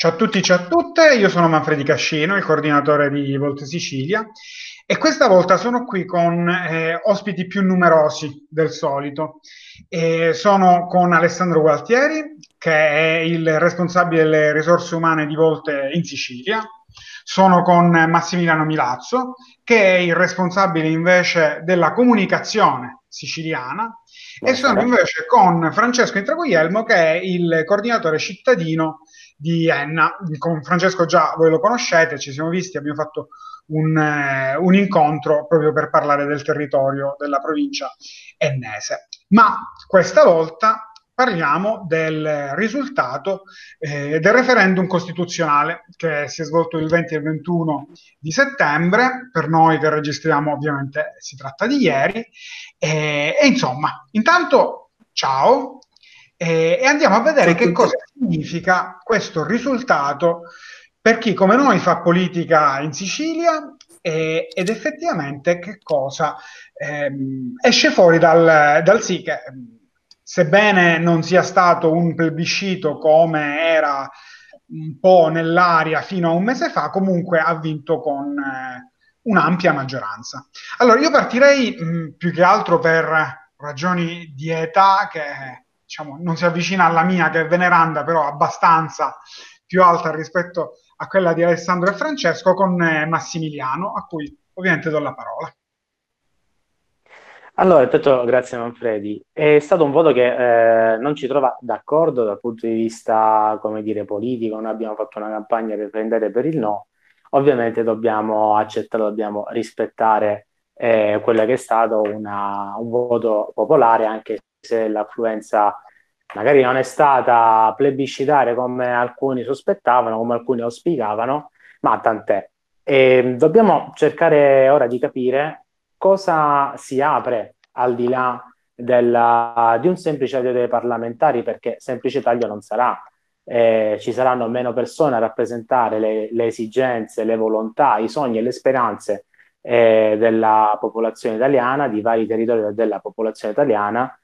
Ciao a tutti, ciao a tutte, io sono Manfredi Cascino, il coordinatore di Volte Sicilia e questa volta sono qui con eh, ospiti più numerosi del solito. E sono con Alessandro Gualtieri, che è il responsabile delle risorse umane di Volte in Sicilia. Sono con Massimiliano Milazzo, che è il responsabile invece della comunicazione siciliana. E sono invece con Francesco Intraguglielmo, che è il coordinatore cittadino di Enna. Con Francesco già voi lo conoscete, ci siamo visti, abbiamo fatto un, eh, un incontro proprio per parlare del territorio della provincia ennese. Ma questa volta parliamo del risultato eh, del referendum costituzionale che si è svolto il 20 e il 21 di settembre. Per noi che registriamo ovviamente si tratta di ieri. E, e insomma, intanto ciao, e, e andiamo a vedere che cosa significa questo risultato per chi come noi fa politica in Sicilia e, ed effettivamente che cosa ehm, esce fuori dal, dal sì che sebbene non sia stato un plebiscito come era un po' nell'aria fino a un mese fa, comunque ha vinto con eh, un'ampia maggioranza. Allora io partirei mh, più che altro per ragioni di età che diciamo, non si avvicina alla mia che è veneranda, però abbastanza più alta rispetto a quella di Alessandro e Francesco, con eh, Massimiliano, a cui ovviamente do la parola. Allora, intanto grazie Manfredi. È stato un voto che eh, non ci trova d'accordo dal punto di vista, come dire, politico, noi abbiamo fatto una campagna referendaria per il no, ovviamente dobbiamo accettare, dobbiamo rispettare eh, quello che è stato una, un voto popolare, anche se l'affluenza magari non è stata plebiscitaria come alcuni sospettavano, come alcuni auspicavano, ma tant'è. E dobbiamo cercare ora di capire cosa si apre al di là della, di un semplice taglio dei parlamentari, perché semplice taglio non sarà. Eh, ci saranno meno persone a rappresentare le, le, esigenze, le volontà, i sogni e le speranze eh, della popolazione italiana, di vari territori della popolazione italiana,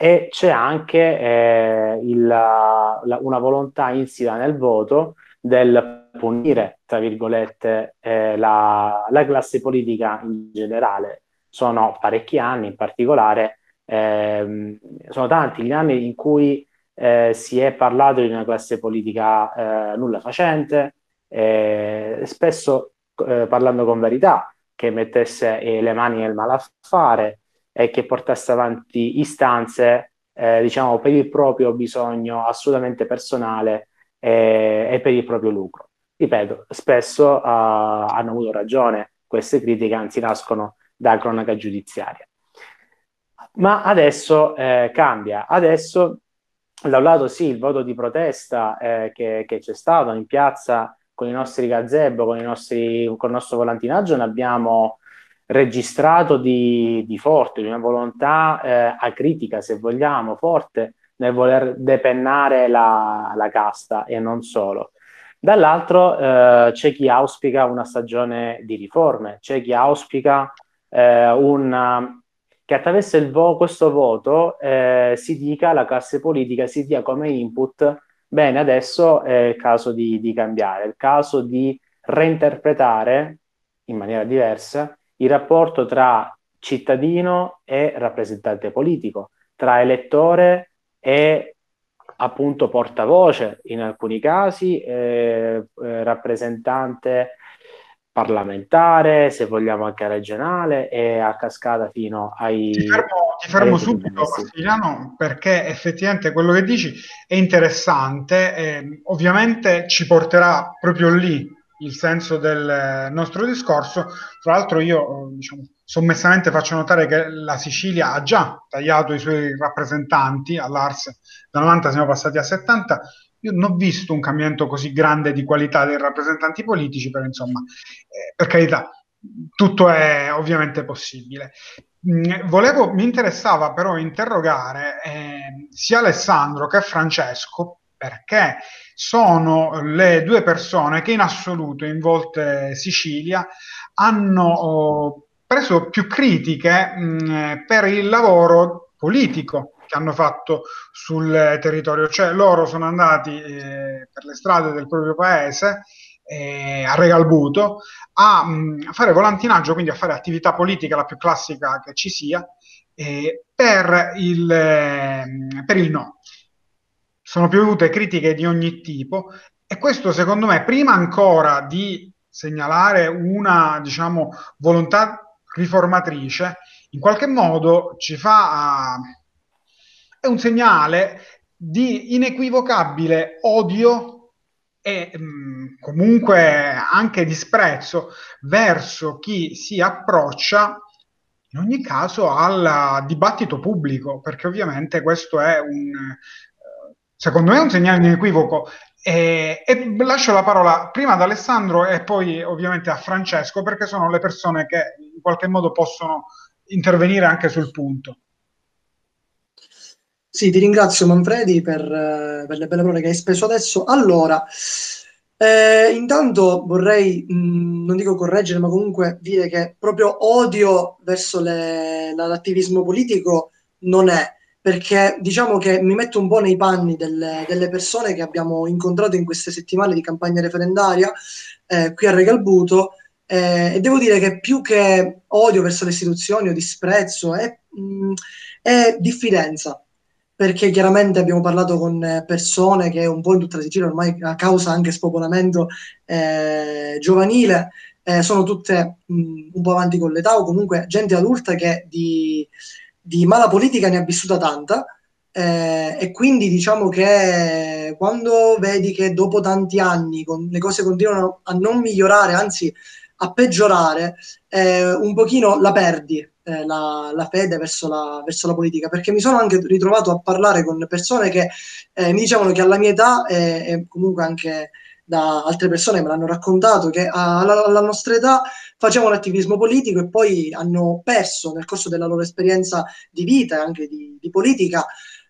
e c'è anche eh, il, la, una volontà insita nel voto del punire, tra virgolette, eh, la, la, classe politica in generale. Sono parecchi anni, in particolare, eh, sono tanti gli anni in cui eh, si è parlato di una classe politica eh, nulla facente, eh, spesso parlando con verità, che mettesse le mani nel malaffare, e che portasse avanti istanze, eh, diciamo, per il proprio bisogno assolutamente personale e, e per il proprio lucro. Ripeto, spesso uh, hanno avuto ragione queste critiche, anzi nascono da cronaca giudiziaria. Ma adesso eh, cambia, adesso da un lato sì, il voto di protesta eh, che, che, c'è stato in piazza con i nostri gazebo, con, i nostri, con il nostro volantinaggio, ne abbiamo registrato di, di forte, di una volontà eh, acritica, se vogliamo, forte nel voler depennare la, la casta e non solo. Dall'altro eh, c'è chi auspica una stagione di riforme, c'è chi auspica eh, una, che attraverso vo- questo voto eh, si dica alla classe politica, si dia come input, bene, adesso è il caso di, di cambiare, è il caso di reinterpretare in maniera diversa il rapporto tra cittadino e rappresentante politico, tra elettore e appunto portavoce in alcuni casi, eh, eh, rappresentante parlamentare, se vogliamo anche regionale e a cascata fino ai... Ti fermo, ti fermo subito, Massimiliano, perché effettivamente quello che dici è interessante, eh, ovviamente ci porterà proprio lì il senso del nostro discorso. Tra l'altro io diciamo, sommessamente faccio notare che la Sicilia ha già tagliato i suoi rappresentanti all'Ars, da 90 siamo passati a 70. Io non ho visto un cambiamento così grande di qualità dei rappresentanti politici, però insomma, eh, per carità, tutto è ovviamente possibile. Mm, volevo, mi interessava però interrogare eh, sia Alessandro che Francesco perché sono le due persone che in assoluto in Volte Sicilia hanno oh, preso più critiche mh, per il lavoro politico che hanno fatto sul territorio. Cioè loro sono andati eh, per le strade del proprio paese eh, a Regalbuto a, mh, a, fare volantinaggio, quindi a fare attività politica la più classica che ci sia, eh, per, il, per il no. Sono piovute critiche di ogni tipo. E questo secondo me, prima ancora di segnalare una diciamo, volontà riformatrice, in qualche modo ci fa... Uh, è un segnale di inequivocabile odio e mh, mm, comunque anche disprezzo verso chi si approccia in ogni caso al dibattito pubblico, perché ovviamente questo è un, secondo me, un segnale inequivoco. E, e, lascio la parola prima ad Alessandro e poi ovviamente a Francesco, perché sono le persone che in qualche modo possono intervenire anche sul punto. Sì, ti ringrazio Manfredi per, per le belle parole che hai speso adesso. Allora, eh, intanto vorrei, mh, mm, non dico correggere, ma comunque dire che proprio odio verso le, l'attivismo politico non è, perché diciamo che mi metto un po' nei panni delle, delle persone che abbiamo incontrato in queste settimane di campagna referendaria eh, qui a Regalbuto eh, e devo dire che più che odio verso le istituzioni o disprezzo è, mh, mm, è diffidenza. Perché chiaramente abbiamo parlato con persone che un po' in tutta la Sicilia ormai a causa anche spopolamento eh, giovanile eh, sono tutte mh, un po' avanti con l'età o comunque gente adulta che di, di mala politica ne ha vissuta tanta eh, e quindi diciamo che quando vedi che dopo tanti anni con, le cose continuano a non migliorare, anzi a peggiorare, eh, un pochino la perdi eh, la, la, fede verso la, verso la, politica, perché mi sono anche ritrovato a parlare con persone che eh, mi dicevano che alla mia età e, e, comunque anche da altre persone me l'hanno raccontato che alla, alla nostra età facevano attivismo politico e poi hanno perso nel corso della loro esperienza di vita e anche di, di politica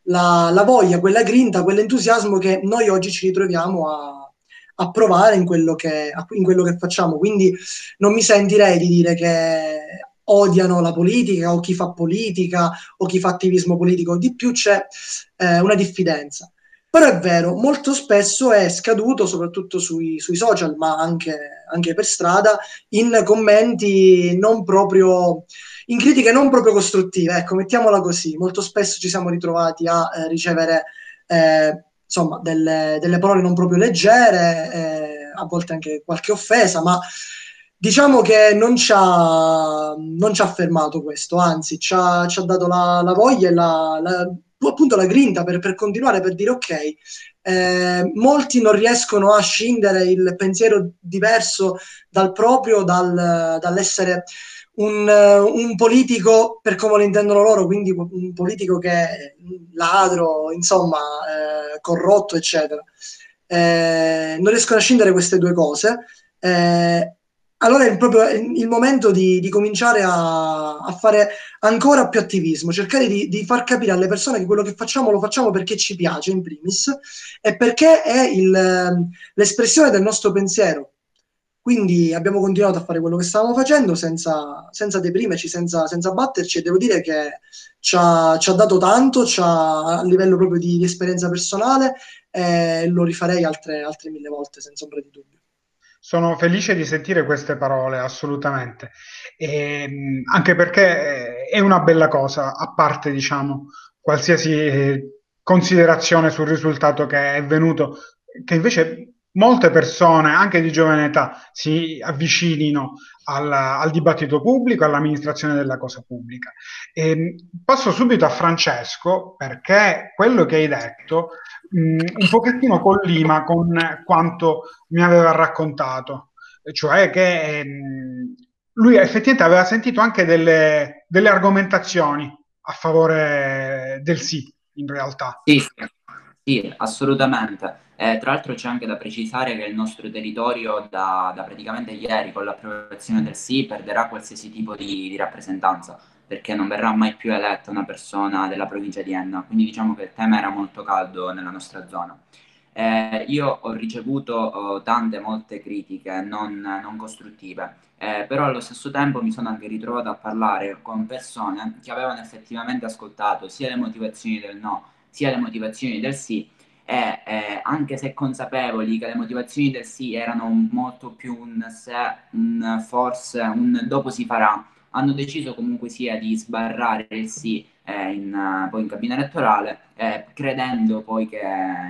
la, la, voglia, quella grinta, quell'entusiasmo che noi oggi ci ritroviamo a, a provare in quello, che, in quello che facciamo. Quindi non mi sentirei di dire che odiano la politica o chi fa politica o chi fa attivismo politico, di più c'è eh, una diffidenza. Però è vero, molto spesso è scaduto, soprattutto sui, sui social, ma anche, anche, per strada, in commenti non proprio, in critiche non proprio costruttive, ecco, mettiamola così. Molto spesso ci siamo ritrovati a eh, ricevere, eh, insomma, delle, delle, parole non proprio leggere, eh, a volte anche qualche offesa, ma Diciamo che non ci ha, non ci ha fermato questo, anzi ci ha, ci ha dato la, la voglia e la, la, appunto la grinta per, per, continuare, per dire ok, eh, molti non riescono a scindere il pensiero diverso dal proprio, dal, dall'essere un, un, politico per come lo intendono loro, quindi un politico che è ladro, insomma, eh, corrotto, eccetera. Eh, non riescono a scindere queste due cose. Eh, allora è proprio il momento di, di cominciare a, a, fare ancora più attivismo, cercare di, di, far capire alle persone che quello che facciamo lo facciamo perché ci piace in primis e perché è il, l'espressione del nostro pensiero. Quindi abbiamo continuato a fare quello che stavamo facendo senza, senza deprimerci, senza, senza batterci e devo dire che ci ha, ci ha dato tanto, a livello proprio di, di esperienza personale e lo rifarei altre, altre mille volte senza ombra di dubbio. Sono felice di sentire queste parole, assolutamente, e, anche perché è una bella cosa, a parte, diciamo, qualsiasi eh, considerazione sul risultato che è venuto, che invece molte persone, anche di giovane età, si avvicinino al, al dibattito pubblico, all'amministrazione della cosa pubblica. E ehm, passo subito a Francesco perché quello che hai detto mh, mm, un pochettino collima con quanto mi aveva raccontato, cioè che mh, ehm, lui effettivamente aveva sentito anche delle, delle argomentazioni a favore del sì, in realtà. Sì, sì, assolutamente. Eh, tra l'altro c'è anche da precisare che il nostro territorio da, da praticamente ieri con l'approvazione del sì perderà qualsiasi tipo di, di, rappresentanza perché non verrà mai più eletta una persona della provincia di Enna, quindi diciamo che il tema era molto caldo nella nostra zona. Eh, io ho ricevuto oh, tante, molte critiche non, non costruttive, eh, però allo stesso tempo mi sono anche ritrovato a parlare con persone che avevano effettivamente ascoltato sia le motivazioni del no, sia le motivazioni del sì, e eh, anche se consapevoli che le motivazioni del sì erano molto più un se, un forse, un dopo si farà, hanno deciso comunque sia di sbarrare il sì eh, in, poi in cabina elettorale, eh, credendo poi che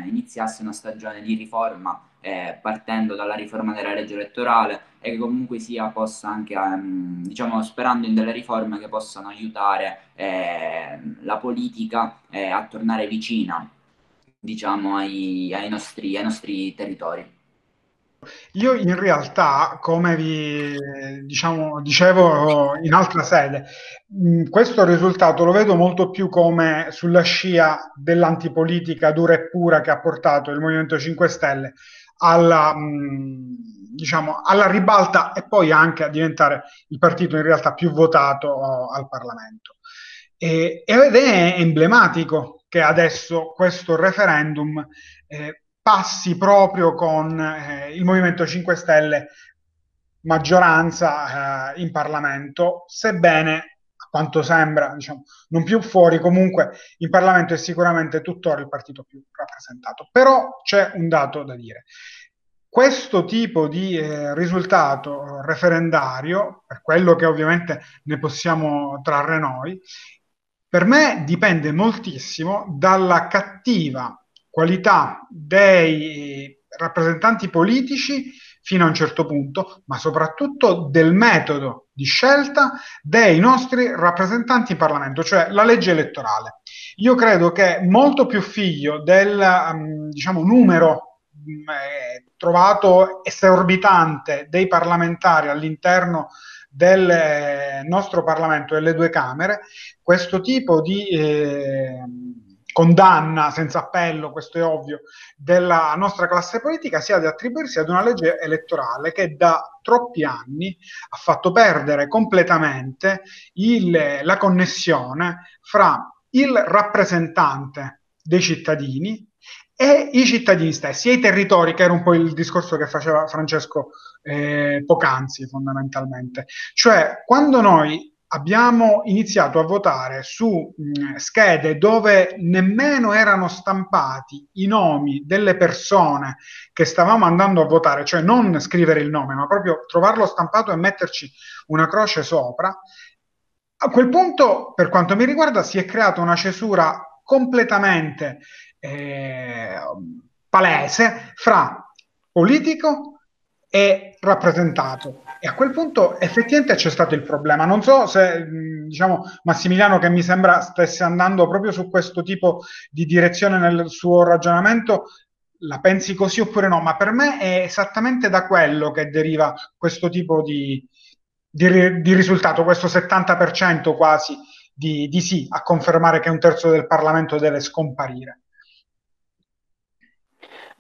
iniziasse una stagione di riforma, eh, partendo dalla riforma della legge elettorale e che comunque sia possa anche, um, diciamo, sperando in delle riforme che possano aiutare eh, la politica eh, a tornare vicina, diciamo, ai, ai, nostri, ai nostri territori. Io in realtà, come vi diciamo, dicevo in altra sede, questo risultato lo vedo molto più come sulla scia dell'antipolitica dura e pura che ha portato il Movimento 5 Stelle alla, diciamo, alla ribalta e poi anche a diventare il partito in realtà più votato al Parlamento. E, ed è emblematico che adesso questo referendum eh, passi proprio con eh, il Movimento 5 Stelle maggioranza eh, in Parlamento, sebbene quanto sembra, diciamo, non più fuori, comunque in Parlamento è sicuramente tuttora il partito più rappresentato. Però c'è un dato da dire. Questo tipo di eh, risultato referendario, per quello che ovviamente ne possiamo trarre noi, per me dipende moltissimo dalla cattiva qualità dei rappresentanti politici fino a un certo punto, ma soprattutto del metodo di scelta dei nostri rappresentanti in Parlamento, cioè la legge elettorale. Io credo che molto più figlio del um, diciamo, numero um, eh, trovato esorbitante dei parlamentari all'interno del eh, nostro Parlamento e delle due Camere, questo tipo di eh, condanna senza appello, questo è ovvio, della nostra classe politica sia di attribuirsi ad una legge elettorale che da troppi anni ha fatto perdere completamente il, la connessione fra il rappresentante dei cittadini e i cittadini stessi, e i territori, che era un po' il discorso che faceva Francesco eh, poc'anzi fondamentalmente. Cioè, quando noi abbiamo iniziato a votare su mh, schede dove nemmeno erano stampati i nomi delle persone che stavamo andando a votare, cioè non scrivere il nome, ma proprio trovarlo stampato e metterci una croce sopra. A quel punto, per quanto mi riguarda, si è creata una cesura completamente eh, palese fra politico e rappresentato e a quel punto effettivamente c'è stato il problema. Non so se diciamo Massimiliano, che mi sembra stesse andando proprio su questo tipo di direzione nel suo ragionamento, la pensi così oppure no, ma per me è esattamente da quello che deriva questo tipo di, di, di risultato, questo 70% quasi di, di sì a confermare che un terzo del Parlamento deve scomparire.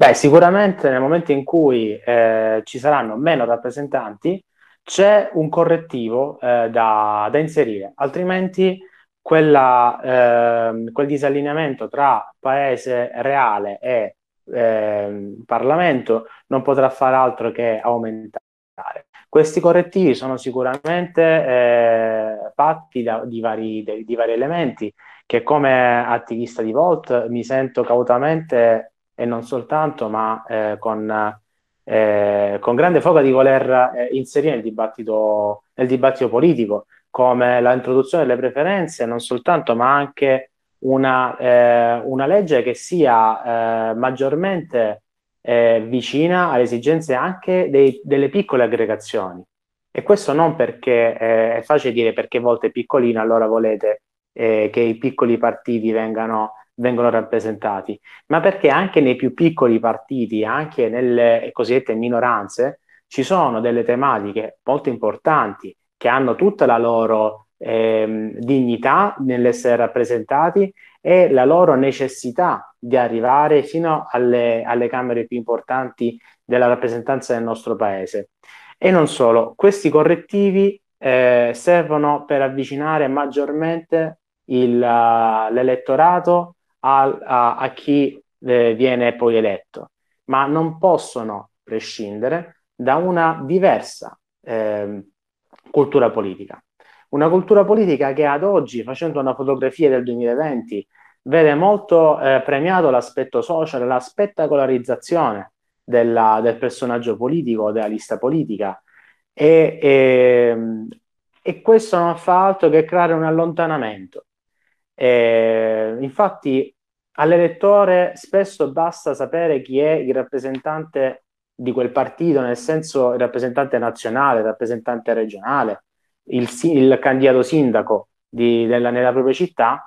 Beh, sicuramente nel momento in cui eh, ci saranno meno rappresentanti, c'è un correttivo eh, da, da, inserire, altrimenti quella, eh, quel disallineamento tra paese reale e eh, Parlamento non potrà fare altro che aumentare. Questi correttivi sono sicuramente eh, fatti da, di, vari, di, di vari elementi che come attivista di Volt mi sento cautamente e non soltanto, ma eh, con eh, con grande foga di voler eh, inserire nel dibattito, nel dibattito politico, come l'introduzione delle preferenze, non soltanto, ma anche una, eh, una legge che sia eh, maggiormente eh, vicina alle esigenze anche dei, delle piccole aggregazioni. E questo non perché eh, è facile dire perché volte piccolino, allora volete che i piccoli partiti vengano vengono rappresentati, ma perché anche nei più piccoli partiti, anche nelle cosiddette minoranze, ci sono delle tematiche molto importanti che hanno tutta la loro eh, dignità nell'essere rappresentati e la loro necessità di arrivare fino alle, alle camere più importanti della rappresentanza del nostro paese. E non solo, questi correttivi eh, servono per avvicinare maggiormente il, l'elettorato a, a, a chi eh, viene poi eletto. ma non possono prescindere da una diversa eh, cultura politica. Una cultura politica che ad oggi, facendo una fotografia del 2020, vede molto eh, premiato l'aspetto social, la spettacolarizzazione della, del personaggio politico, della lista politica. E, e, e, questo non fa altro che creare un allontanamento. E, infatti, all'elettore spesso basta sapere chi è il rappresentante di quel partito, nel senso il rappresentante nazionale, il rappresentante regionale, il, il candidato sindaco di, della, nella propria città,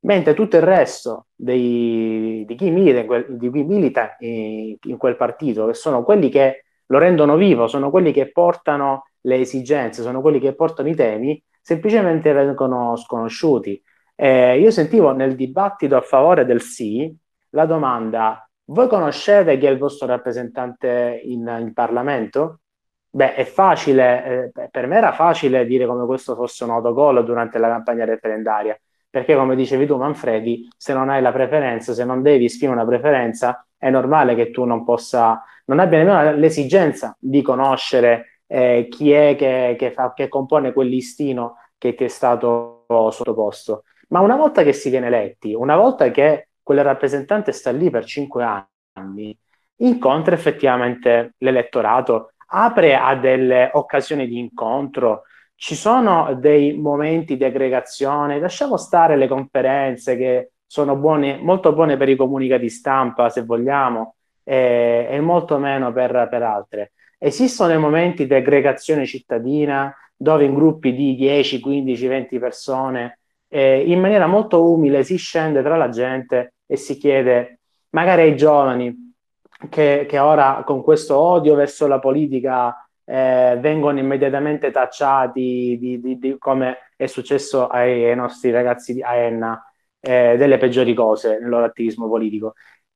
mentre tutto il resto dei, di chi milita, in quel, di chi milita in, in, quel partito, che sono quelli che lo rendono vivo, sono quelli che portano le esigenze, sono quelli che portano i temi, semplicemente vengono sconosciuti. Eh, io sentivo nel dibattito a favore del sì la domanda: voi conoscete chi è il vostro rappresentante in, in Parlamento? Beh, è facile, eh, per me era facile dire come questo fosse un autogol durante la campagna referendaria perché come dicevi tu Manfredi, se non hai la preferenza, se non devi esprimere una preferenza, è normale che tu non possa, non abbia nemmeno l'esigenza di conoscere eh, chi è che, che, fa, che compone quel listino che ti è stato sottoposto. Ma una volta che si viene eletti, una volta che quel rappresentante sta lì per cinque anni, incontra effettivamente l'elettorato, apre a delle occasioni di incontro, ci sono dei momenti di aggregazione, lasciamo stare le conferenze che sono buone, molto buone per i comunicati stampa, se vogliamo, e, e molto meno per, per, altre. Esistono dei momenti di aggregazione cittadina dove in gruppi di 10, 15, 20 persone, eh, in maniera molto umile si scende tra la gente e si chiede, magari ai giovani, che, che ora con questo odio verso la politica eh, vengono immediatamente tacciati di, di, di, come è successo ai, ai, nostri ragazzi di Aenna eh, delle peggiori cose nel loro attivismo politico.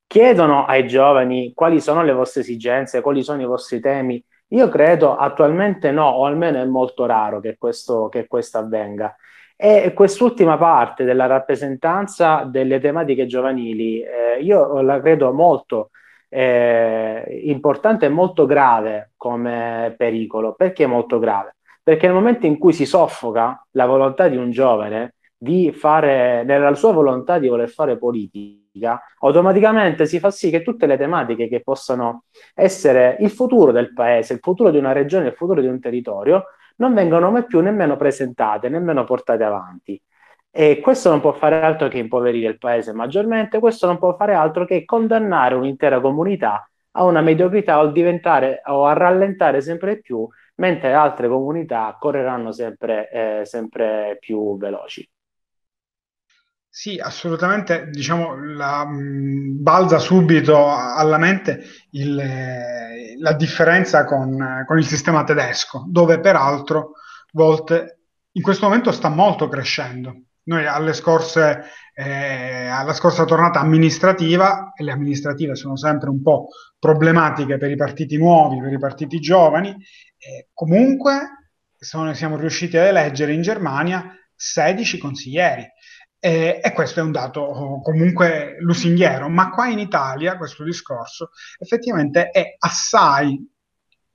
Chiedono ai giovani quali sono le vostre esigenze, quali sono i vostri temi. Io credo attualmente no, o almeno è molto raro che questo, che questo avvenga. E quest'ultima parte della rappresentanza delle tematiche giovanili, eh, io la credo molto eh, importante e molto grave come pericolo. Perché molto grave? Perché nel momento in cui si soffoca la volontà di un giovane di fare, nella sua volontà di voler fare politica, automaticamente si fa sì che tutte le tematiche che possano essere il futuro del paese, il futuro di una regione, il futuro di un territorio, non vengono mai più nemmeno presentate, nemmeno portate avanti. E questo non può fare altro che impoverire il paese maggiormente, questo non può fare altro che condannare un'intera comunità a una mediocrità o, diventare, o a rallentare sempre più, mentre altre comunità correranno sempre, eh, sempre più veloci. Sì, assolutamente, diciamo, la, mh, balza subito alla mente il, eh, la differenza con, con, il sistema tedesco, dove peraltro Volt in questo momento sta molto crescendo. Noi scorse, eh, alla scorsa tornata amministrativa, e le amministrative sono sempre un po' problematiche per i partiti nuovi, per i partiti giovani, eh, comunque sono, siamo riusciti ad eleggere in Germania 16 consiglieri. Eh, e questo è un dato oh, comunque lusinghiero, ma qua in Italia questo discorso effettivamente è assai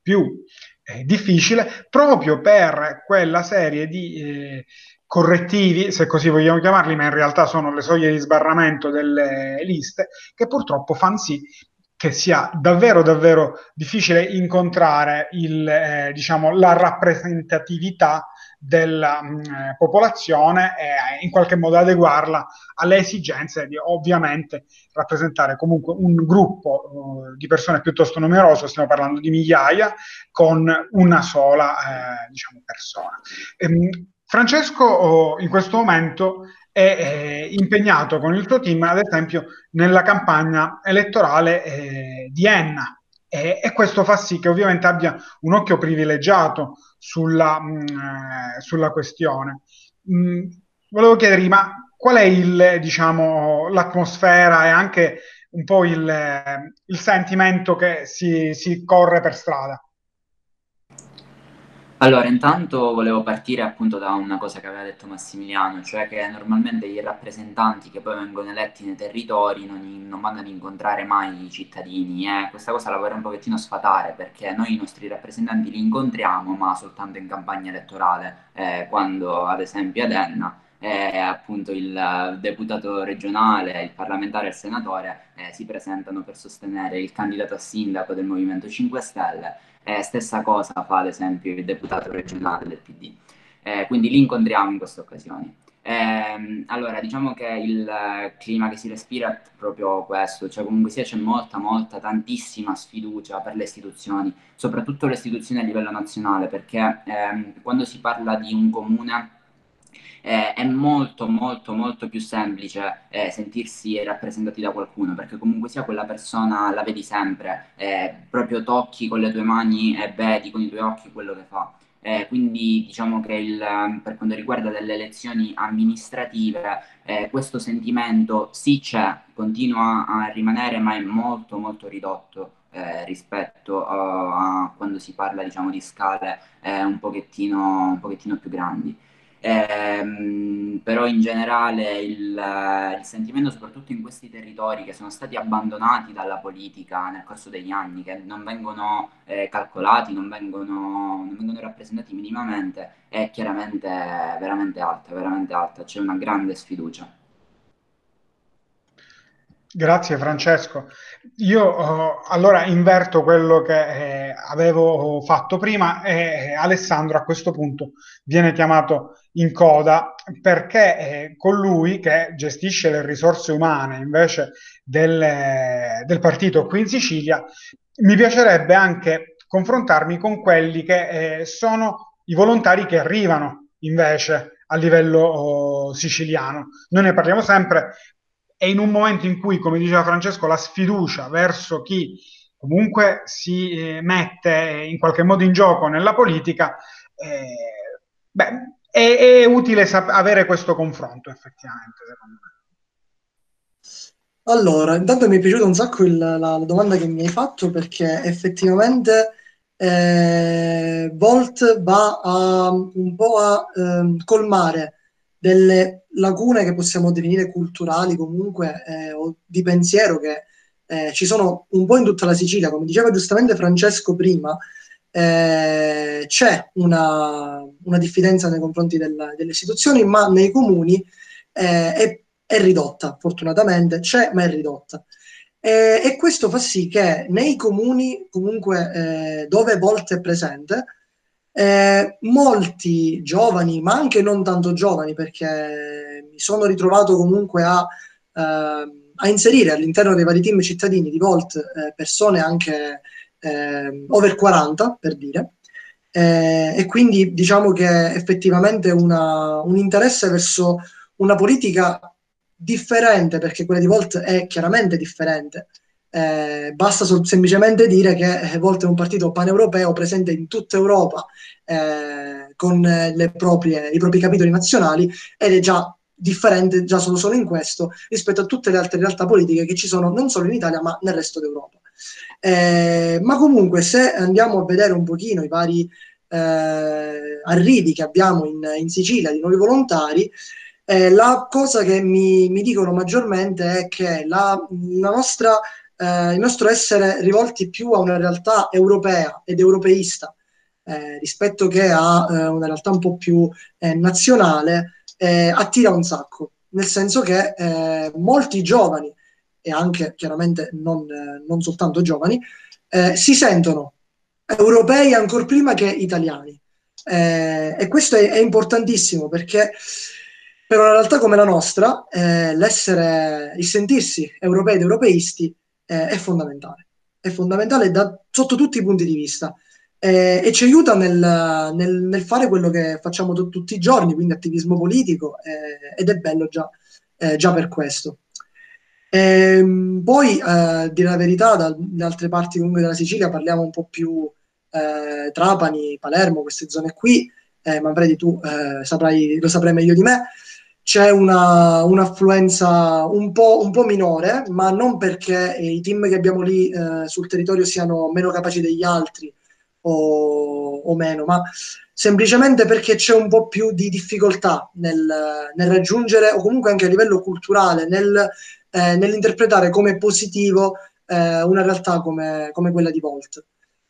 più eh, difficile proprio per quella serie di eh, correttivi, se così vogliamo chiamarli, ma in realtà sono le soglie di sbarramento delle liste, che purtroppo fanno sì che sia davvero davvero difficile incontrare il, eh, diciamo, la rappresentatività della mh, mm, popolazione e in qualche modo adeguarla alle esigenze di ovviamente rappresentare comunque un gruppo uh, di persone piuttosto numeroso, stiamo parlando di migliaia, con una sola eh, diciamo, persona. Ehm, Francesco oh, in questo momento è eh, impegnato con il suo team, ad esempio, nella campagna elettorale eh, di Enna. E, e, questo fa sì che ovviamente abbia un occhio privilegiato sulla, mh, mm, eh, sulla questione. Mh, mm, volevo chiedergli, ma qual è il, diciamo, l'atmosfera e anche un po' il, il sentimento che si, si corre per strada? Allora, intanto volevo partire appunto da una cosa che aveva detto Massimiliano, cioè che normalmente i rappresentanti che poi vengono eletti nei territori non, non vanno ad incontrare mai i cittadini eh. questa cosa la vorrei un pochettino sfatare perché noi i nostri rappresentanti li incontriamo ma soltanto in campagna elettorale, eh, quando ad esempio ad Enna eh, appunto il deputato regionale, il parlamentare e il senatore eh, si presentano per sostenere il candidato a sindaco del Movimento 5 Stelle eh, stessa cosa fa ad esempio il deputato regionale del PD. Eh, quindi li incontriamo in queste occasioni. Eh, allora, diciamo che il clima che si respira è proprio questo, cioè comunque sia c'è molta, molta, tantissima sfiducia per le istituzioni, soprattutto le istituzioni a livello nazionale, perché ehm, quando si parla di un comune eh, è molto molto molto più semplice eh, sentirsi rappresentati da qualcuno perché comunque sia quella persona la vedi sempre, eh, proprio tocchi con le tue mani e vedi con i tuoi occhi quello che fa. Eh, quindi diciamo che il, per quanto riguarda delle elezioni amministrative eh, questo sentimento sì c'è, continua a rimanere ma è molto molto ridotto eh, rispetto a, a, quando si parla diciamo di scale un pochettino, un pochettino più grandi. Ehm, però in generale il, il, sentimento, soprattutto in questi territori che sono stati abbandonati dalla politica nel corso degli anni, che non vengono eh, calcolati, non vengono, non vengono, rappresentati minimamente, è chiaramente veramente alta, veramente alta, c'è una grande sfiducia. Grazie Francesco. Io uh, allora inverto quello che eh, avevo fatto prima e eh, Alessandro a questo punto viene chiamato in coda perché è colui che gestisce le risorse umane invece del, del partito qui in Sicilia. Mi piacerebbe anche confrontarmi con quelli che eh, sono i volontari che arrivano invece a livello oh, siciliano. Noi ne parliamo sempre e in un momento in cui, come diceva Francesco, la sfiducia verso chi comunque si eh, mette in qualche modo in gioco nella politica, eh, beh, è, è utile sap- avere questo confronto effettivamente, secondo me. Allora, intanto mi è piaciuta un sacco il, la, la, domanda che mi hai fatto perché effettivamente eh, Volt va a, un po' a eh, colmare delle lacune che possiamo definire culturali comunque eh, o di pensiero che eh, ci sono un po' in tutta la Sicilia, come diceva giustamente Francesco prima, eh, c'è una, una, diffidenza nei confronti del, delle istituzioni, ma nei comuni eh, è, è, ridotta, fortunatamente c'è, ma è ridotta. Eh, e questo fa sì che nei comuni, comunque eh, dove Volt è presente, eh, molti giovani, ma anche non tanto giovani, perché mi sono ritrovato comunque a, eh, a inserire all'interno dei vari team cittadini di Volt eh, persone anche eh, over 40, per dire, eh, e quindi diciamo che effettivamente una, un interesse verso una politica differente, perché quella di Volt è chiaramente differente, eh, basta sol- semplicemente dire che eh, Volt è un partito paneuropeo presente in tutta Europa eh, con proprie, i propri capitoli nazionali ed è già differente già solo, solo in questo rispetto a tutte le altre realtà politiche che ci sono non solo in Italia ma nel resto d'Europa. Eh, ma comunque se andiamo a vedere un pochino i vari eh, arrivi che abbiamo in, in, Sicilia di nuovi volontari, eh, la cosa che mi, mi, dicono maggiormente è che la, la nostra eh, il nostro essere rivolti più a una realtà europea ed europeista eh, rispetto che a eh, una realtà un po' più eh, nazionale eh, attira un sacco, nel senso che eh, molti giovani e anche chiaramente non, non soltanto giovani si sentono europei ancora prima che italiani. e questo è, è importantissimo perché per una realtà come la nostra, eh, l'essere, il sentirsi europei ed europeisti eh, è fondamentale. È fondamentale da, sotto tutti i punti di vista eh, e ci aiuta nel, nel, nel, fare quello che facciamo t- tutti i giorni, quindi attivismo politico, eh, ed è bello già, eh, già per questo. Ehm, poi, a dire la verità, da, da, altre parti comunque della Sicilia parliamo un po' più eh, Trapani, Palermo, queste zone qui, eh, Manfredi tu eh, saprai, lo saprai meglio di me, c'è una, un'affluenza un po', un po', minore, ma non perché i team che abbiamo lì eh, sul territorio siano meno capaci degli altri o, o meno, ma semplicemente perché c'è un po' più di difficoltà nel, nel raggiungere, o comunque anche a livello culturale, nel, eh, nell'interpretare come positivo eh, una realtà come, come, quella di Volt.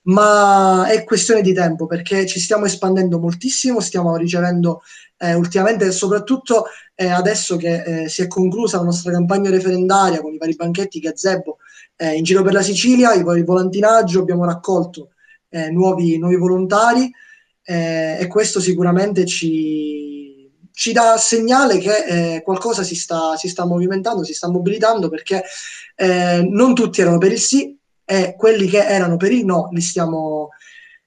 Ma è questione di tempo perché ci stiamo espandendo moltissimo, stiamo ricevendo eh, ultimamente, soprattutto eh, adesso che eh, si è conclusa la nostra campagna referendaria con i vari banchetti gazebo eh, in giro per la Sicilia, il, il volantinaggio, abbiamo raccolto eh, nuovi, nuovi, volontari eh, e questo sicuramente ci, ci dà segnale che qualcosa si sta, si sta movimentando, si sta mobilitando perché non tutti erano per il sì e quelli che erano per il no li, stiamo,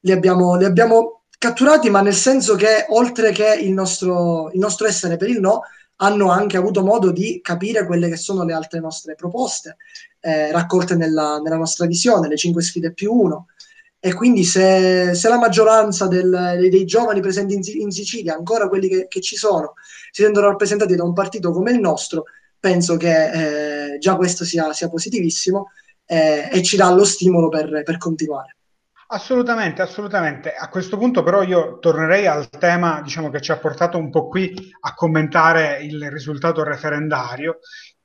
li, abbiamo, li abbiamo catturati, ma nel senso che oltre che il nostro, il nostro essere per il no, hanno anche avuto modo di capire quelle che sono le altre nostre proposte, eh, raccolte nella, nella, nostra visione, le cinque sfide più uno. E quindi se, se la maggioranza del, dei, giovani presenti in, in Sicilia, ancora quelli che, che, ci sono, si sentono rappresentati da un partito come il nostro, penso che eh, già questo sia, sia positivissimo eh, e ci dà lo stimolo per, per continuare. Assolutamente, assolutamente. A questo punto però io tornerei al tema diciamo, che ci ha portato un po' qui a commentare il risultato referendario,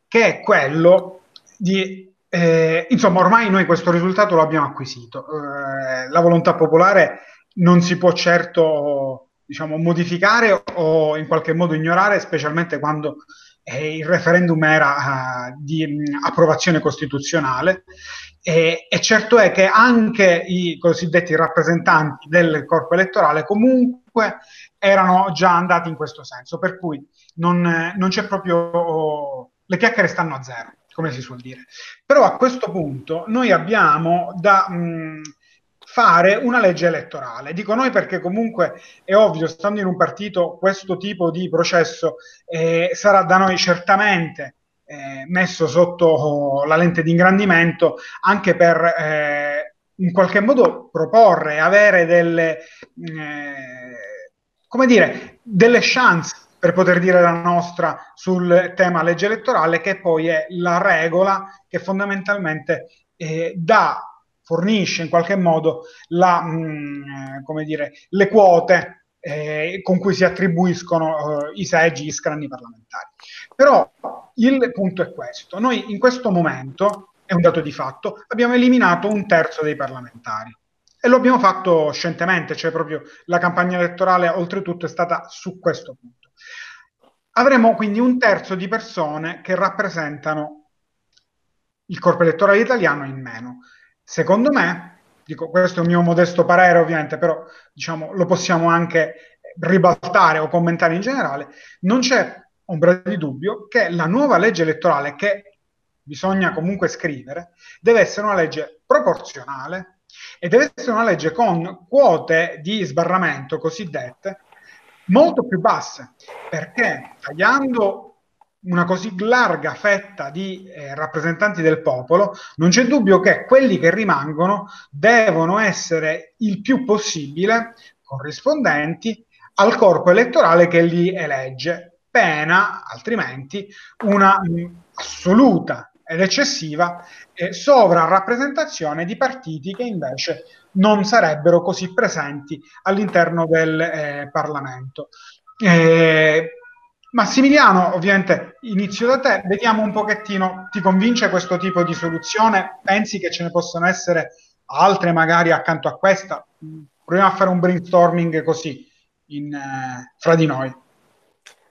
che è quello di... Eh, insomma, ormai noi questo risultato lo abbiamo acquisito. Eh, la volontà popolare non si può certo diciamo, modificare o in qualche modo ignorare, specialmente quando eh, il referendum era uh, di mh, approvazione costituzionale e, e, certo è che anche i cosiddetti rappresentanti del corpo elettorale comunque erano già andati in questo senso, per cui non, non c'è proprio... le chiacchiere stanno a zero, come si suol dire. Però a questo punto noi abbiamo da... Mh, fare una legge elettorale. Dico noi perché comunque è ovvio, stando in un partito, questo tipo di processo eh, sarà da noi certamente eh, messo sotto la lente di ingrandimento anche per eh, in qualche modo proporre, avere delle, eh, come dire, delle chance per poter dire la nostra sul tema legge elettorale, che poi è la regola che fondamentalmente eh, dà fornisce in qualche modo la, mh, mm, dire, le quote eh, con cui si attribuiscono eh, i seggi, gli scranni parlamentari. Però il punto è questo, noi in questo momento, è un dato di fatto, abbiamo eliminato un terzo dei parlamentari. E lo abbiamo fatto scientemente, cioè proprio la campagna elettorale oltretutto è stata su questo punto. Avremo quindi un terzo di persone che rappresentano il corpo elettorale italiano in meno. Secondo me, dico, questo è un mio modesto parere ovviamente, però diciamo, lo possiamo anche ribaltare o commentare in generale, non c'è ombra di dubbio che la nuova legge elettorale che bisogna comunque scrivere deve essere una legge proporzionale e deve essere una legge con quote di sbarramento cosiddette molto più basse, perché tagliando una così larga fetta di eh, rappresentanti del popolo, non c'è dubbio che quelli che rimangono devono essere il più possibile corrispondenti al corpo elettorale che li elegge, pena altrimenti una assoluta ed eccessiva eh, sovrarappresentazione di partiti che invece non sarebbero così presenti all'interno del eh, Parlamento. Eh, Massimiliano, ovviamente inizio da te, vediamo un pochettino, ti convince questo tipo di soluzione? Pensi che ce ne possano essere altre magari accanto a questa? Proviamo a fare un brainstorming così in, eh, fra di noi.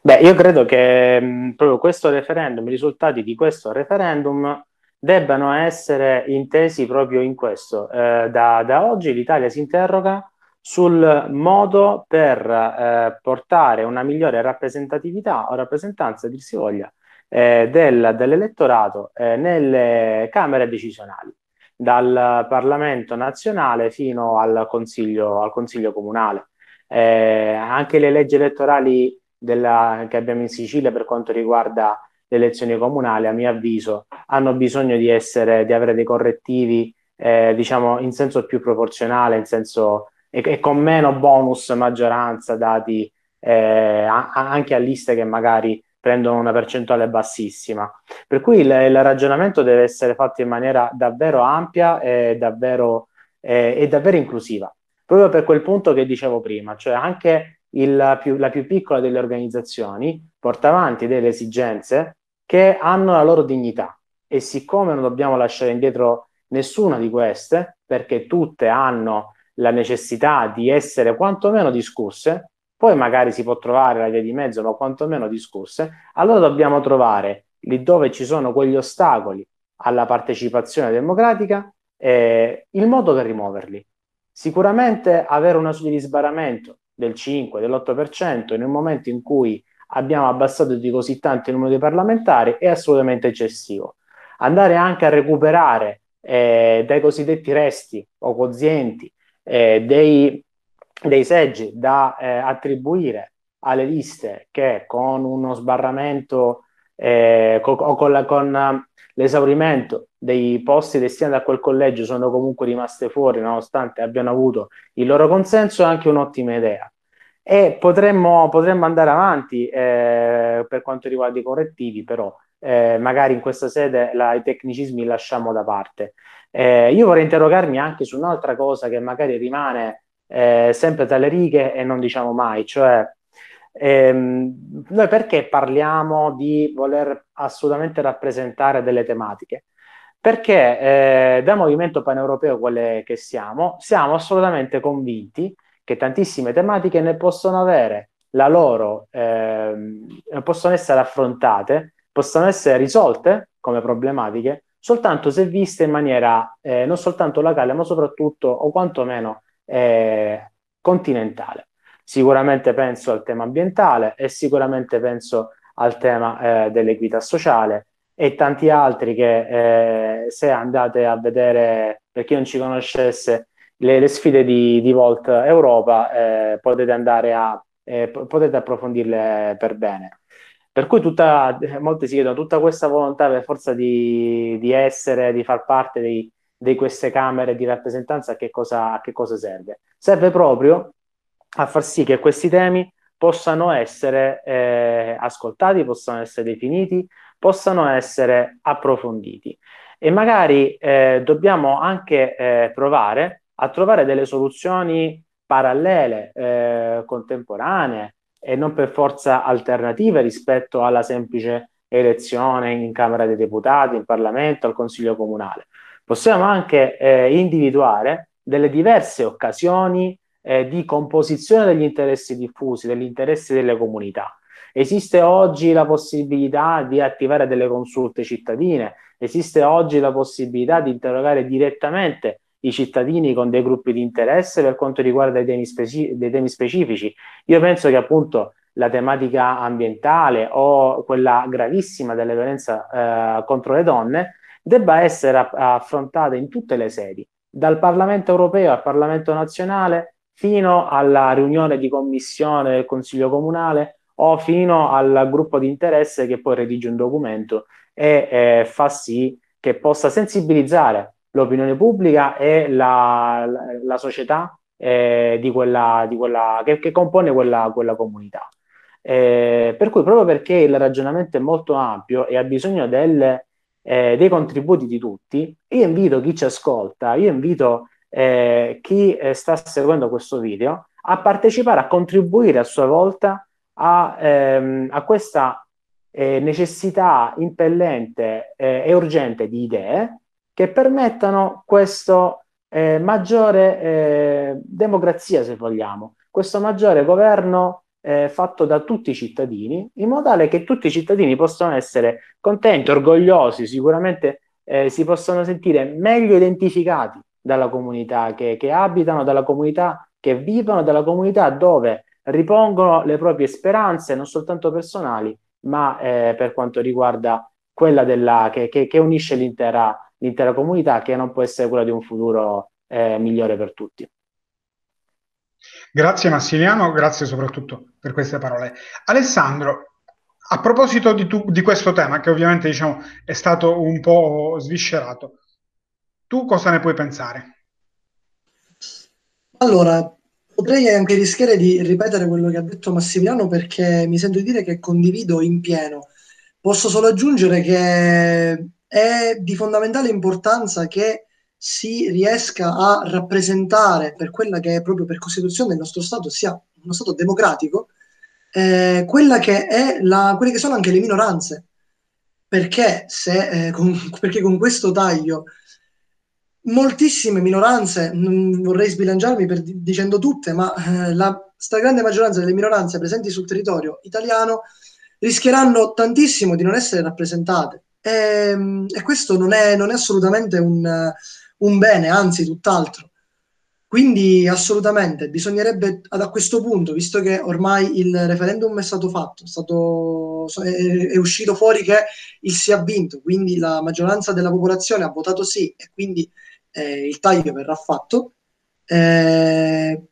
Beh, io credo che mh, proprio questo referendum, i risultati di questo referendum debbano essere intesi proprio in questo. Eh, da, da oggi l'Italia si interroga sul modo per eh, portare una migliore rappresentatività o rappresentanza, dir si voglia, eh, del, dell'elettorato eh, nelle camere decisionali, dal Parlamento nazionale fino al Consiglio, al consiglio comunale. Eh, anche le leggi elettorali della, che abbiamo in Sicilia per quanto riguarda le elezioni comunali, a mio avviso, hanno bisogno di, essere, di avere dei correttivi, eh, diciamo, in senso più proporzionale, in senso e, e con meno bonus maggioranza dati eh, a, anche a liste che magari prendono una percentuale bassissima. Per cui il, il, ragionamento deve essere fatto in maniera davvero ampia e davvero, eh, e davvero inclusiva. proprio per quel punto che dicevo prima, cioè anche il, più, la più piccola delle organizzazioni porta avanti delle esigenze che hanno la loro dignità e siccome non dobbiamo lasciare indietro nessuna di queste, perché tutte hanno la necessità di essere quantomeno discusse, poi magari si può trovare la via di mezzo, ma quantomeno discusse, allora dobbiamo trovare lì dove ci sono quegli ostacoli alla partecipazione democratica eh, il modo per rimuoverli. Sicuramente avere una soglia di sbarramento del 5, dell'8% in un momento in cui abbiamo abbassato di così tanto il numero di parlamentari è assolutamente eccessivo. Andare anche a recuperare eh, dai cosiddetti resti o quozienti eh, dei, dei, seggi da eh, attribuire alle liste che con uno sbarramento eh, co- o con, la, con l'esaurimento dei posti destinati a quel collegio sono comunque rimaste fuori nonostante abbiano avuto il loro consenso è anche un'ottima idea e potremmo, potremmo andare avanti eh, per quanto riguarda i correttivi però eh, magari in questa sede la, i tecnicismi li lasciamo da parte eh, io vorrei interrogarmi anche su un'altra cosa che magari rimane eh, sempre tra le righe e non diciamo mai cioè Ehm, noi perché parliamo di voler assolutamente rappresentare delle tematiche? Perché eh, da movimento paneuropeo, quale che siamo, siamo assolutamente convinti che tantissime tematiche ne possono avere la loro, eh, possono essere affrontate, possono essere risolte come problematiche soltanto se viste in maniera eh, non soltanto locale, ma soprattutto o quantomeno eh, continentale. Sicuramente penso al tema ambientale e sicuramente penso al tema eh, dell'equità sociale e tanti altri che eh, se andate a vedere, per chi non ci conoscesse, le, le sfide di, di, Volt Europa, eh, potete andare a eh, potete approfondirle per bene. Per cui tutta, molti si chiedono tutta questa volontà per forza di, di essere, di far parte di, di, queste camere di rappresentanza, a che cosa, a che cosa serve? Serve proprio a far sì che questi temi possano essere eh, ascoltati, possano essere definiti, possano essere approfonditi. E magari eh, dobbiamo anche eh, provare a trovare delle soluzioni parallele, eh, contemporanee e non per forza alternative rispetto alla semplice elezione in Camera dei Deputati, in Parlamento, al Consiglio Comunale. Possiamo anche eh, individuare delle diverse occasioni eh, di composizione degli interessi diffusi, degli interessi delle comunità. Esiste oggi la possibilità di attivare delle consulte cittadine, esiste oggi la possibilità di interrogare direttamente i cittadini con dei gruppi di interesse per quanto riguarda temi, speci- dei temi specifici. Io penso che appunto la tematica ambientale o quella gravissima della violenza eh, contro le donne debba essere affrontata in tutte le sedi, dal Parlamento europeo al Parlamento nazionale, fino alla riunione di commissione del Consiglio Comunale o fino al gruppo di interesse che poi redige un documento e eh, fa sì che possa sensibilizzare l'opinione pubblica e la, la, la società eh, di quella, di quella, che, che compone quella, quella comunità. Eh, per cui proprio perché il ragionamento è molto ampio e ha bisogno delle, eh, dei contributi di tutti, io invito chi ci ascolta, io invito eh, chi eh, sta seguendo questo video a partecipare, a contribuire a sua volta a, ehm, a questa eh, necessità impellente eh, e urgente di idee che permettano questo eh, maggiore eh, democrazia, se vogliamo, questo maggiore governo fatto da tutti i cittadini, in modo tale che tutti i cittadini possano essere contenti, orgogliosi, sicuramente si possono sentire meglio identificati dalla comunità che, che abitano, dalla comunità che vivono, dalla comunità dove ripongono le proprie speranze, non soltanto personali, ma eh, per quanto riguarda quella della, che, che, che unisce l'intera, l'intera, comunità, che non può essere quella di un futuro eh, migliore per tutti. Grazie Massimiliano, grazie soprattutto per queste parole. Alessandro, a proposito di, tu, di questo tema, che ovviamente diciamo, è stato un po' sviscerato, tu cosa ne puoi pensare? Allora, potrei anche rischiare di ripetere quello che ha detto Massimiliano perché mi sento di dire che condivido in pieno. Posso solo aggiungere che è di fondamentale importanza che si riesca a rappresentare per quella che è proprio per Costituzione il nostro Stato sia uno Stato democratico, eh, che la, quelle che sono anche le minoranze. Perché, se, eh, con, perché con questo taglio moltissime minoranze, non vorrei sbilanciarmi per, dicendo tutte, ma eh, la stragrande maggioranza delle minoranze presenti sul territorio italiano rischieranno tantissimo di non essere rappresentate. E, ehm, e questo non è, non è assolutamente un, un bene, anzi tutt'altro. Quindi assolutamente bisognerebbe a questo punto, visto che ormai il referendum è stato fatto, è, stato, è, è, uscito fuori che il sì ha vinto, quindi la maggioranza della popolazione ha votato sì e quindi eh, il taglio verrà fatto, eh,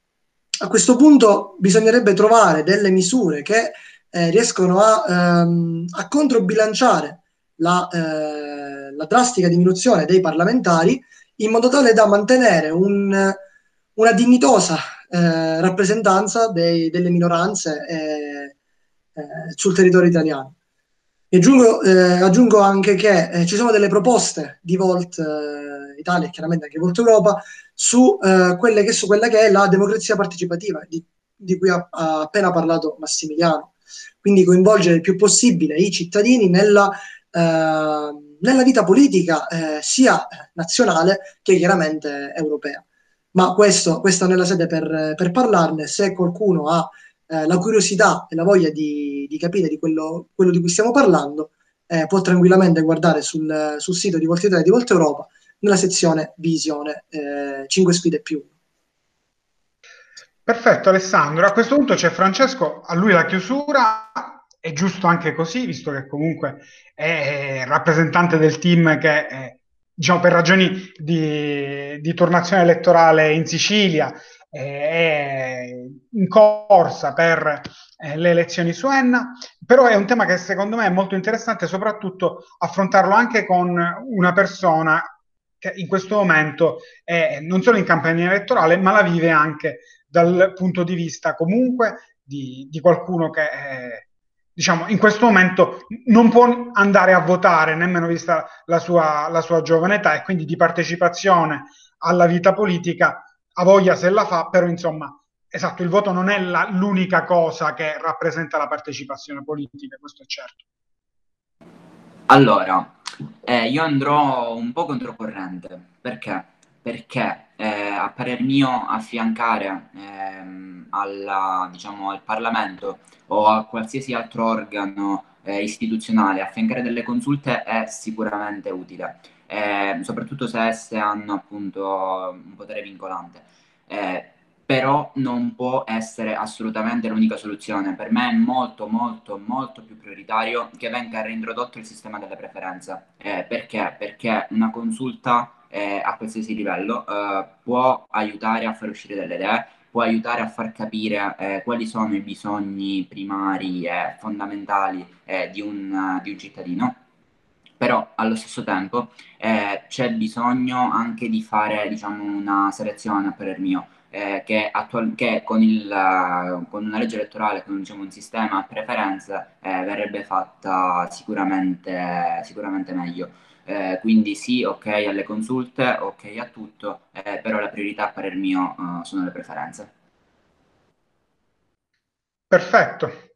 a questo punto bisognerebbe trovare delle misure che eh, riescono a, ehm, a controbilanciare la, eh, la drastica diminuzione dei parlamentari in modo tale da mantenere un, una dignitosa eh, rappresentanza dei, delle minoranze eh, eh, sul territorio italiano. Aggiungo, eh, aggiungo anche che eh, ci sono delle proposte di Volt eh, Italia e chiaramente anche Volt Europa su, quelle che, su quella che è la democrazia partecipativa, di, di cui ha, ha, appena parlato Massimiliano. Quindi coinvolgere il più possibile i cittadini nella nella vita politica eh, sia nazionale che chiaramente europea. Ma questo, questa non è la sede per, per parlarne. Se qualcuno ha eh, la curiosità e la voglia di, di capire di quello, quello, di cui stiamo parlando, eh, può tranquillamente guardare sul, sul, sito di Volta Italia di Volta Europa nella sezione Visione 5 eh, sfide più. Perfetto Alessandro, a questo punto c'è Francesco, a lui la chiusura, è giusto anche così, visto che comunque è rappresentante del team che è, diciamo, per ragioni di, di tornazione elettorale in Sicilia è in corsa per eh, le elezioni su Enna, però è un tema che secondo me è molto interessante, soprattutto affrontarlo anche con una persona che in questo momento è non solo in campagna elettorale, ma la vive anche dal punto di vista comunque di, di qualcuno che è, diciamo, in questo momento non può andare a votare, nemmeno vista la sua, la sua giovane età, e quindi di partecipazione alla vita politica ha voglia se la fa, però insomma, esatto, il voto non è la, l'unica cosa che rappresenta la partecipazione politica, questo è certo. Allora, eh, io andrò un po' controcorrente, perché? Perché eh, a parer mio affiancare ehm, alla, diciamo, al Parlamento o a qualsiasi altro organo eh, istituzionale, affiancare delle consulte è sicuramente utile, eh, soprattutto se esse hanno appunto un potere vincolante. Eh, però non può essere assolutamente l'unica soluzione. Per me è molto, molto, molto più prioritario che venga reintrodotto il sistema delle preferenze. Eh, perché? Perché una consulta eh, a qualsiasi livello eh, può aiutare a far uscire delle idee, può aiutare a far capire eh, quali sono i bisogni primari e fondamentali eh, di un, di, un, cittadino. Però allo stesso tempo eh, c'è bisogno anche di fare diciamo, una selezione, a parer mio, eh, che, attual- che con, il, con, una legge elettorale, con diciamo, un sistema a preferenze, eh, verrebbe fatta sicuramente, sicuramente meglio. Eh, quindi sì, ok alle consulte, ok a tutto, eh, però la priorità a parer mio uh, sono le preferenze. Perfetto.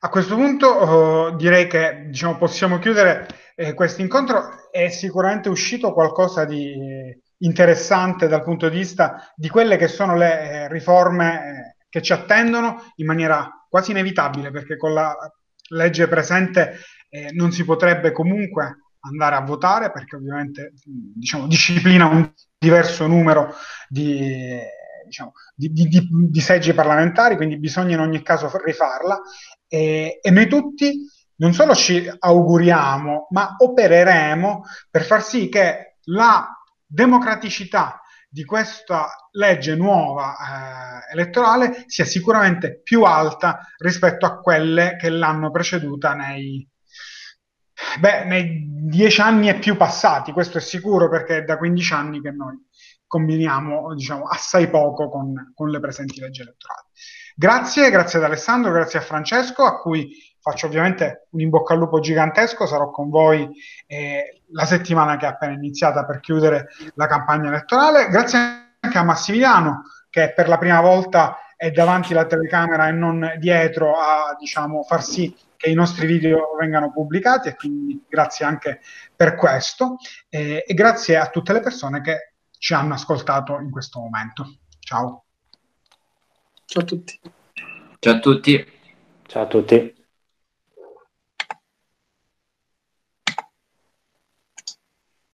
A questo punto uh, direi che diciamo, possiamo chiudere eh, questo incontro. È sicuramente uscito qualcosa di interessante dal punto di vista di quelle che sono le eh, riforme eh, che ci attendono in maniera quasi inevitabile, perché con la legge presente eh, non si potrebbe comunque andare a votare perché ovviamente diciamo, disciplina un diverso numero di, diciamo, di, di, di, seggi parlamentari, quindi bisogna in ogni caso rifarla e, e noi tutti non solo ci auguriamo, ma opereremo per far sì che la democraticità di questa legge nuova eh, elettorale sia sicuramente più alta rispetto a quelle che l'hanno preceduta nei, Beh, nei dieci anni e più passati, questo è sicuro perché è da 15 anni che noi combiniamo diciamo, assai poco con, con le presenti leggi elettorali. Grazie, grazie ad Alessandro, grazie a Francesco, a cui faccio ovviamente un in bocca al lupo gigantesco, sarò con voi eh, la settimana che è appena iniziata per chiudere la campagna elettorale. Grazie anche a Massimiliano che per la prima volta è davanti alla telecamera e non dietro a diciamo, far sì che i nostri video vengano pubblicati e quindi grazie anche per questo eh, e grazie a tutte le persone che ci hanno ascoltato in questo momento. Ciao. Ciao a tutti. Ciao a tutti. Ciao a tutti.